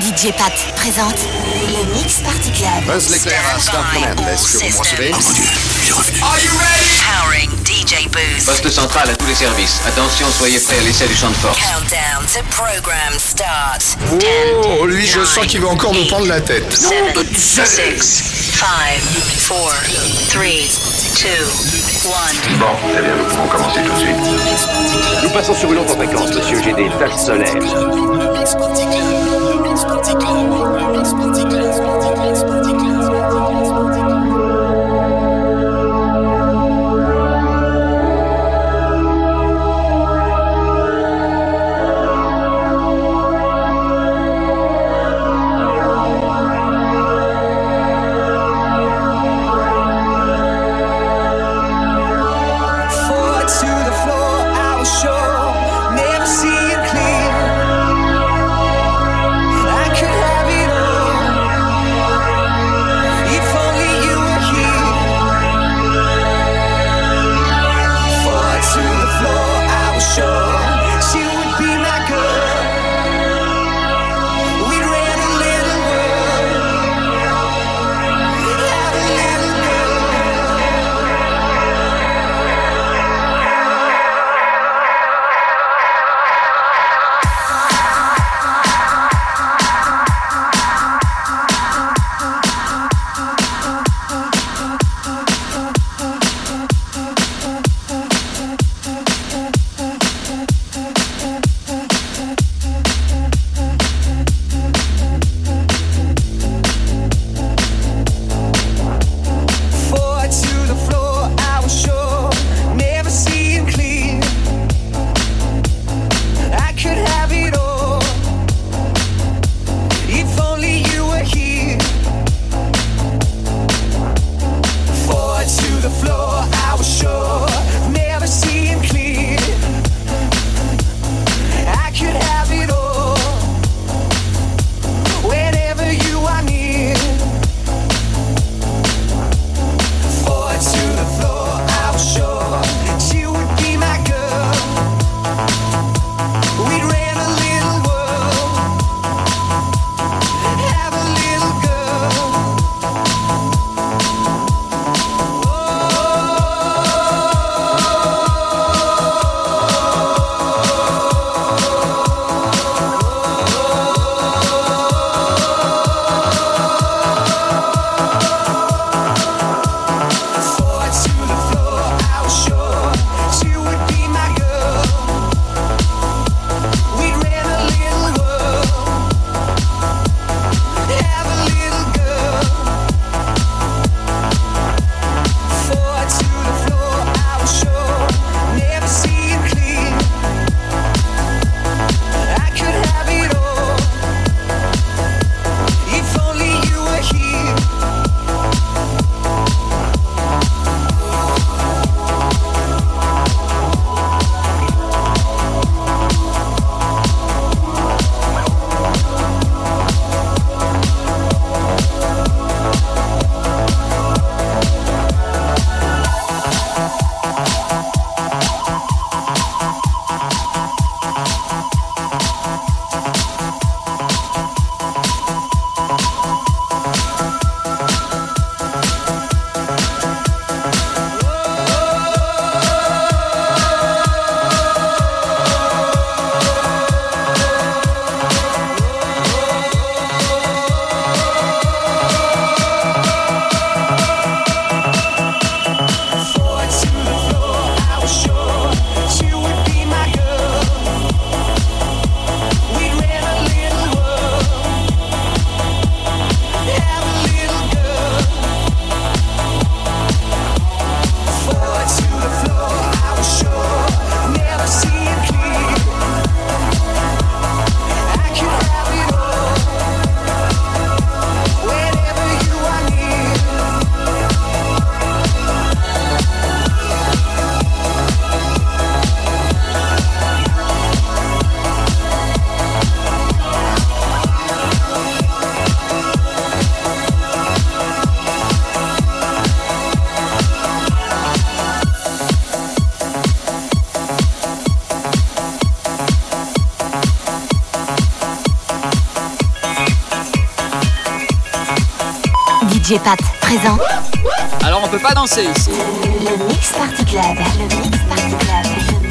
DJ Pat présente le Mix Party Club. Buzz l'éclair à Star Command. Est-ce que vous me recevez Are you ready? Powering DJ Booth. Poste central à tous les services. Attention, soyez prêts à l'essai du champ de force. Countdown to program start. Oh, lui, je sens qu'il va encore nous prendre la tête. 7, 6, 5, 4, 3, 2, 1. Bon, très bien, nous pouvons commencer tout de suite. Nous passons sur une autre fréquence, monsieur. J'ai des taches solaires. Forward DJ Pat présente Alors on peut pas danser ici. le Mix Party Club. Le Mix Party Club.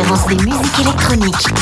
Référence des musiques électroniques.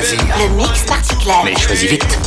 choisir. Le mix particulier. Mais choisis vite.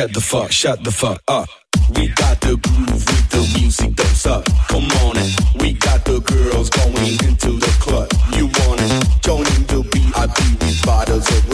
Shut the fuck, shut the fuck up. We got the groove with the music that's up. Come on in. We got the girls going into the club. You want it? Joining the VIP with bottles of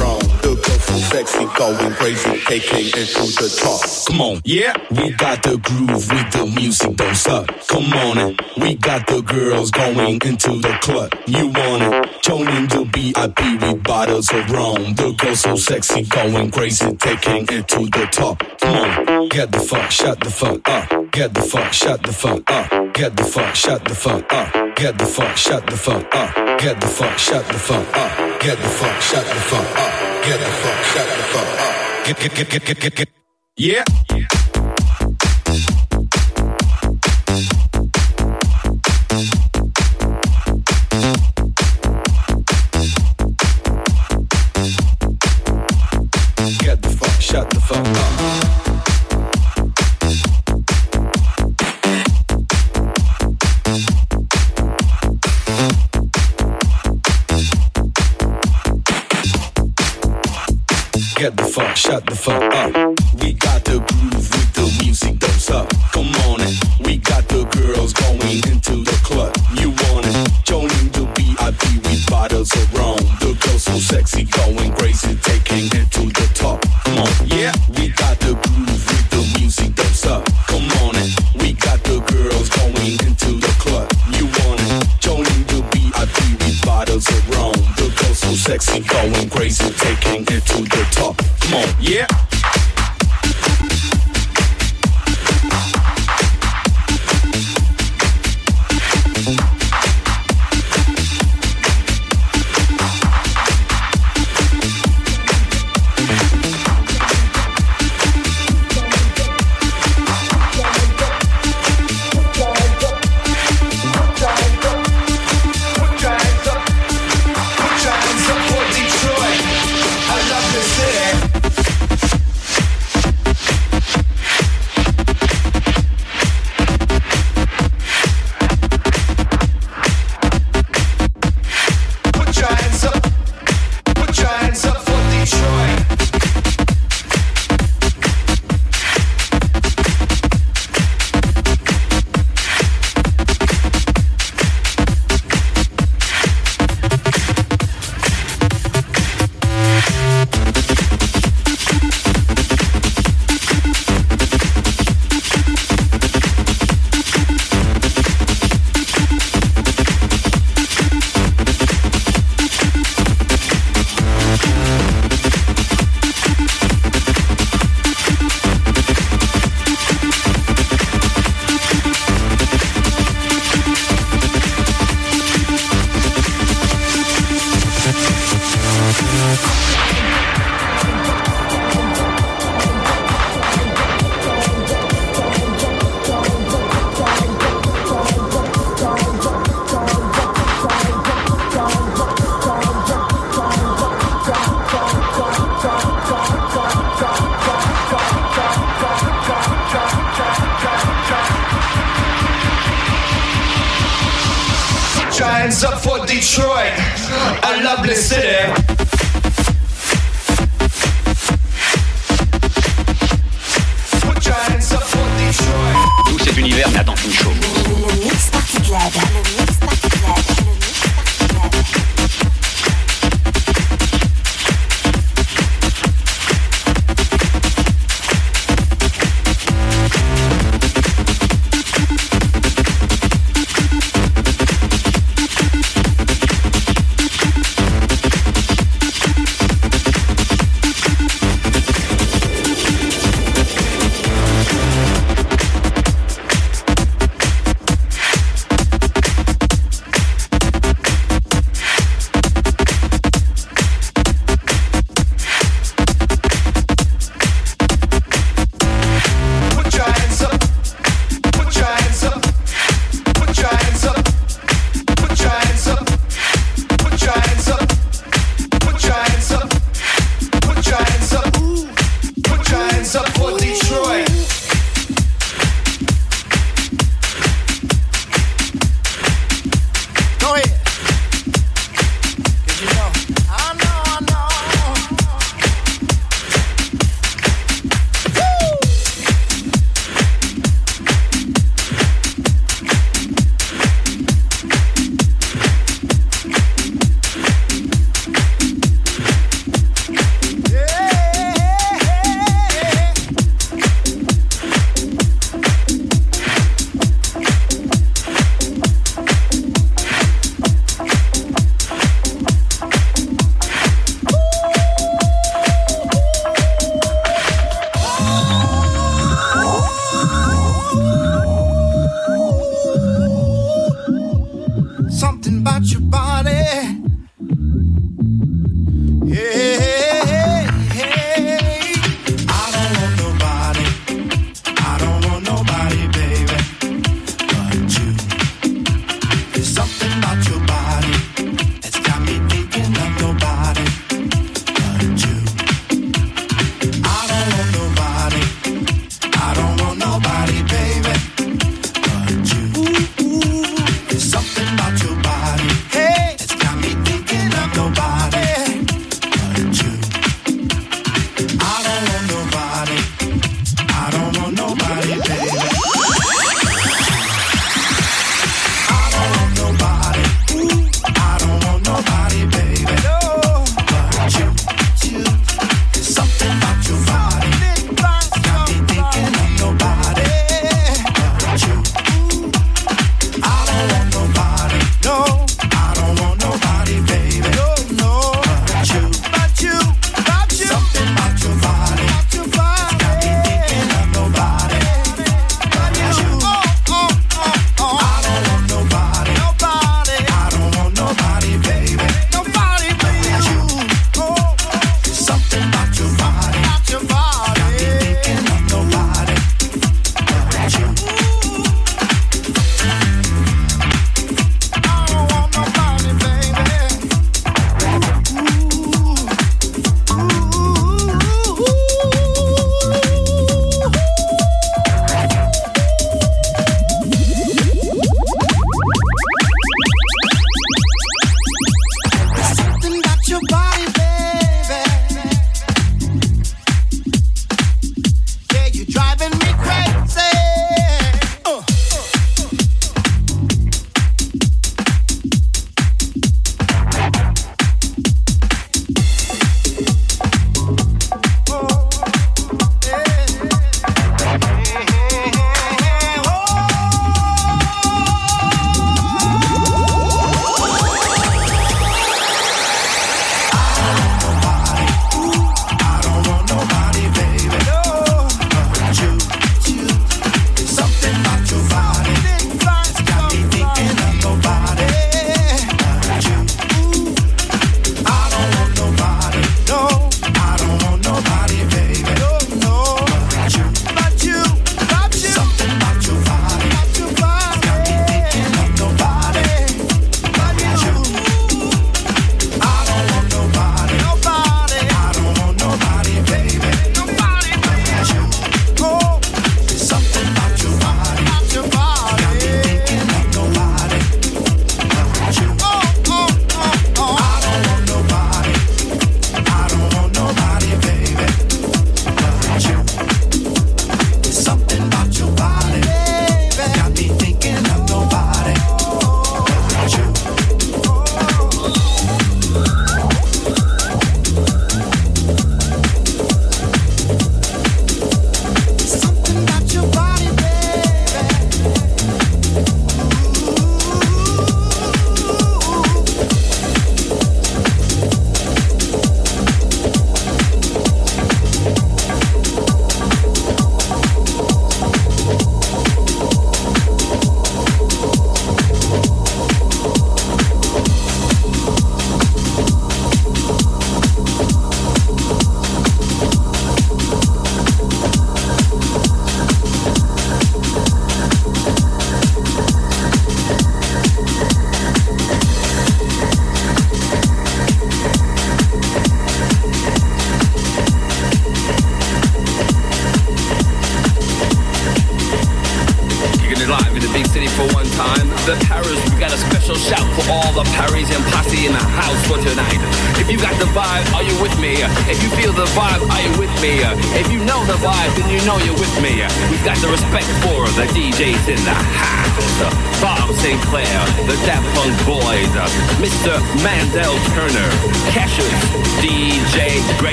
sexy, going crazy, taking it to the top. Come on, yeah, we got the groove with the music, don't stop. Come on, in. we got the girls going into the club. You want it? Joining the VIP with bottles of rum. The girls so sexy, going crazy, taking it to the top. Come on, get the fuck, shut the fuck up. Get the fuck, shut the fuck up. Get the fuck, shut the fuck up. Get the fuck, shut the fuck up. Get the fuck, shut the fuck up. Get the fuck, shut the fuck up. Get the fuck, shut the fuck up. Get, get, get, get, get, get, get. Yeah. Get the fuck, shut the fuck up. Get the fuck, shut the fuck up. We got the groove with the music, don't. Come on, and we got the girls going into the club. You want it? Joining the VIP with bottles of rum. The girls so sexy, going crazy, taking it to the top. Come on, yeah, we got the groove with the music, don't. Come on, and we got the girls going into the club. You want it? Joining the VIP with bottles of rum. Sexy, going crazy, taking it to the top. Come on, yeah. Your hands up for Detroit, a lovely city. Tout cet univers n'attend qu'une chose. Le Mix Party Club. Le Mix Party Club.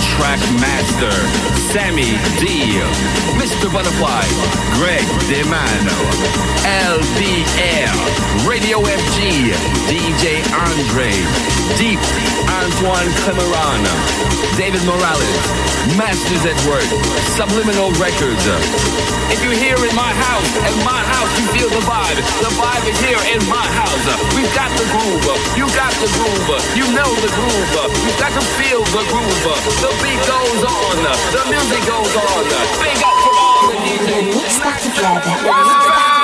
Track Master, Sammy D, Mr. Butterfly, Greg DeMano, LBR, Radio FG, DJ Andre, Deep, Antoine Clamaran, David Morales, Masters at Work, Subliminal Records. If you're here in my house, in my house, you feel the vibe. The vibe is here in my house. We've got the groove. You got the groove. You know the groove. You've got to feel the groove. The beat goes on. The music goes on. Big up for all the DJs. Le Mix Party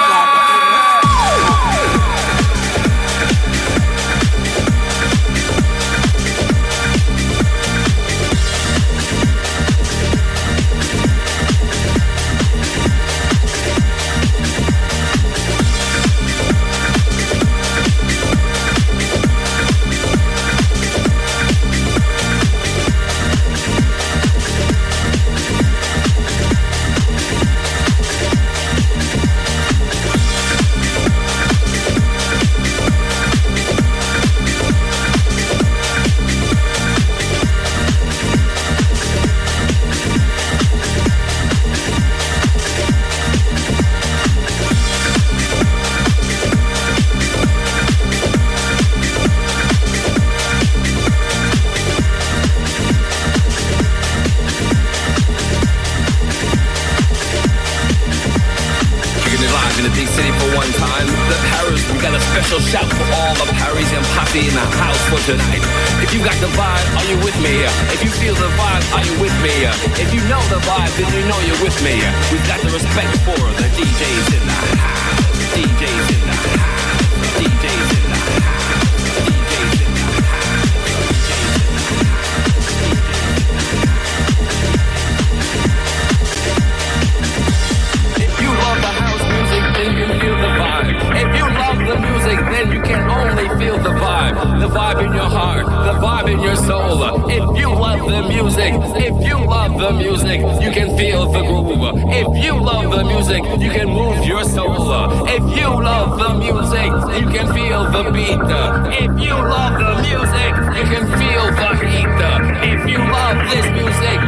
If you got the vibe, are you with me? If you feel the vibe, are you with me? If you know the vibe, then you know you're with me. We've got the respect for the DJs in the house. DJs in the house. DJs vibe. In your heart, the vibe in your soul. If you love the music, if you love the music, you can feel the groove. If you love the music, you can move your soul. If you love the music, you can feel the beat. If you love the music, you can feel the heat. If you love this music,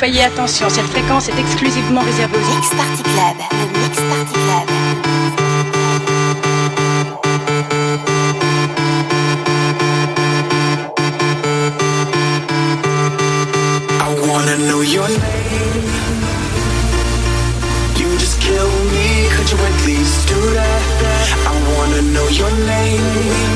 soyez, attention, cette fréquence est exclusivement réservée aux Mix Party Club, le Mix Party Club. I wanna know your name. You just kill me, could you at least do that? I wanna know your name.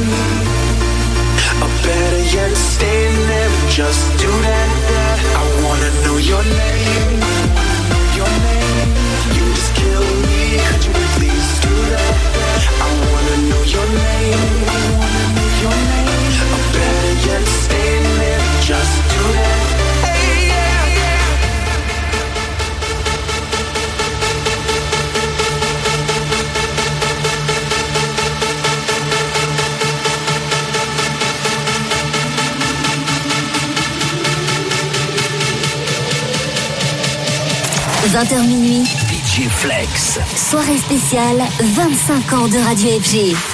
20h minuit. DJ Flex. Soirée spéciale 25 ans de Radio FG.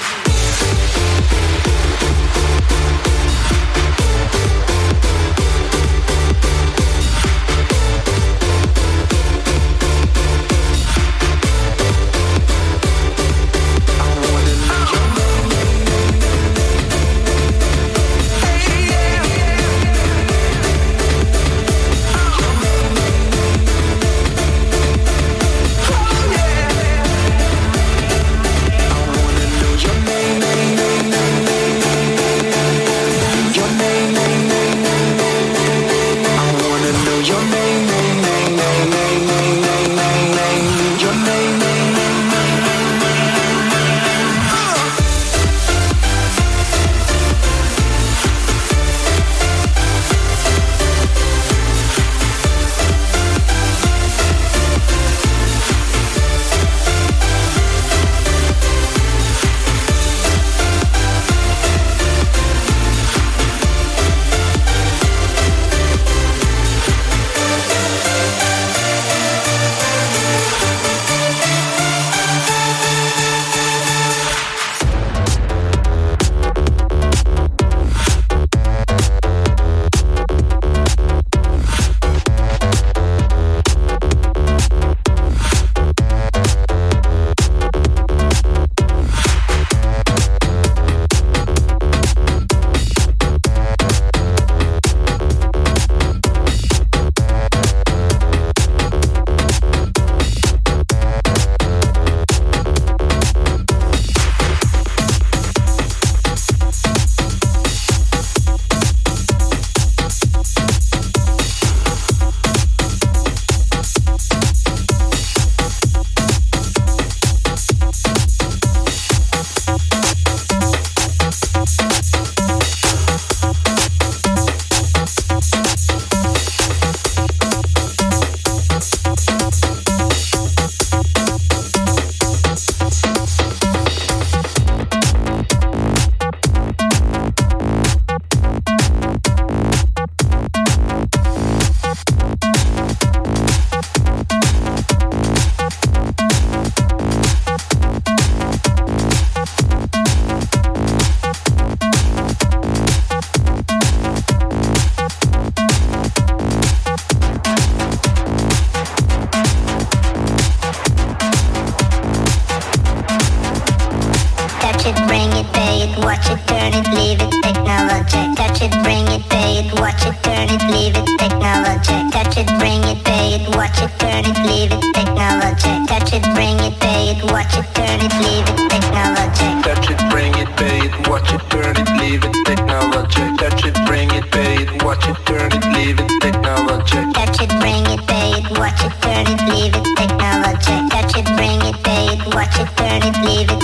Touch it, bring it, pay watch it, turn it, leave it, technology. Touch it, bring it, pay it, watch it, turn it, leave it.